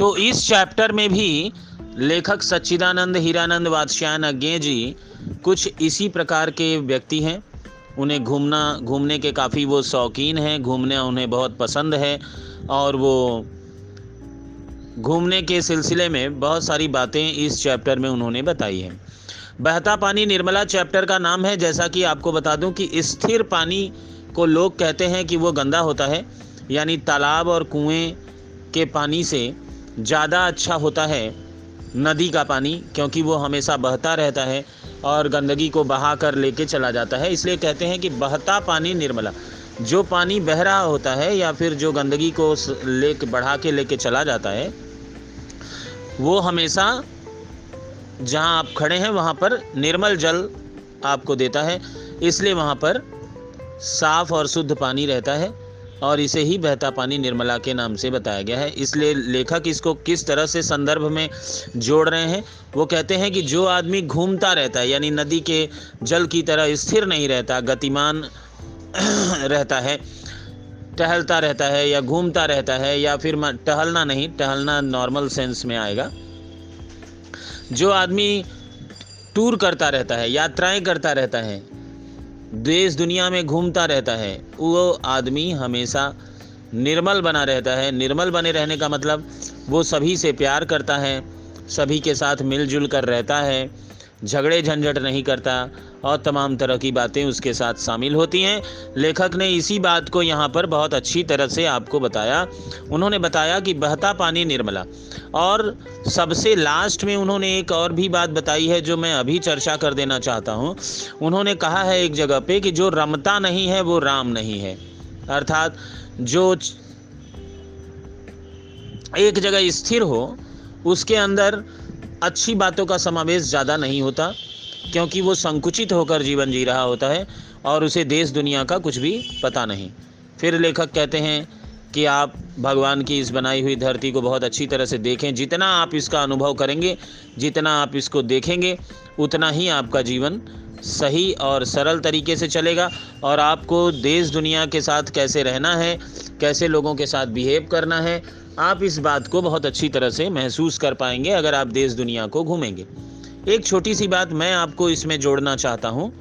तो इस चैप्टर में भी लेखक सच्चिदानंद हीरानंद वात्स्यायन अज्ञे जी कुछ इसी प्रकार के व्यक्ति हैं। उन्हें घूमना, घूमने के काफ़ी वो शौकीन हैं, घूमने उन्हें बहुत पसंद है और वो घूमने के सिलसिले में बहुत सारी बातें इस चैप्टर में उन्होंने बताई हैं। बहता पानी निर्मला चैप्टर का नाम है, जैसा कि आपको बता दूँ कि स्थिर पानी को लोग कहते हैं कि वो गंदा होता है, यानी तालाब और कुएँ के पानी से ज़्यादा अच्छा होता है नदी का पानी, क्योंकि वो हमेशा बहता रहता है और गंदगी को बहा कर लेके चला जाता है। इसलिए कहते हैं कि बहता पानी निर्मला। जो पानी बह रहा होता है या फिर जो गंदगी को ले बढ़ा के लेके चला जाता है, वो हमेशा जहाँ आप खड़े हैं, वहाँ पर निर्मल जल आपको देता है। इसलिए वहाँ पर साफ़ और शुद्ध पानी रहता है। और इसे ही बहता पानी निर्मला के नाम से बताया गया है। इसलिए लेखक इसको किस तरह से संदर्भ में जोड़ रहे हैं, वो कहते हैं कि जो आदमी घूमता रहता है, यानी नदी के जल की तरह स्थिर नहीं रहता, गतिमान रहता है, टहलता रहता है या घूमता रहता है या फिर टहलना नहीं, टहलना नॉर्मल सेंस में आएगा। जो आदमी टूर करता रहता है, यात्राएँ करता रहता है देश दुनिया में घूमता रहता है। वो आदमी हमेशा निर्मल बना रहता है। निर्मल बने रहने का मतलब वो सभी से प्यार करता है, सभी के साथ मिलजुल कर रहता है। झगड़े झंझट नहीं करता और तमाम तरह की बातें उसके साथ शामिल होती हैं। लेखक ने इसी बात को यहाँ पर बहुत अच्छी तरह से आपको बताया। उन्होंने बताया कि बहता पानी निर्मला। और सबसे लास्ट में उन्होंने एक और भी बात बताई है जो मैं अभी चर्चा कर देना चाहता हूँ। उन्होंने कहा है एक जगह पे कि जो रमता नहीं है, वो राम नहीं है। अर्थात जो एक जगह स्थिर हो, उसके अंदर अच्छी बातों का समावेश ज़्यादा नहीं होता, क्योंकि वो संकुचित होकर जीवन जी रहा होता है और उसे देश दुनिया का कुछ भी पता नहीं। फिर लेखक कहते हैं कि आप भगवान की इस बनाई हुई धरती को बहुत अच्छी तरह से देखें। जितना आप इसका अनुभव करेंगे, जितना आप इसको देखेंगे, उतना ही आपका जीवन सही और सरल तरीके से चलेगा। और आपको देश दुनिया के साथ कैसे रहना है, कैसे लोगों के साथ बिहेव करना है आप इस बात को बहुत अच्छी तरह से महसूस कर पाएँगे अगर आप देश दुनिया को घूमेंगे। एक छोटी सी बात मैं आपको इसमें जोड़ना चाहता हूँ।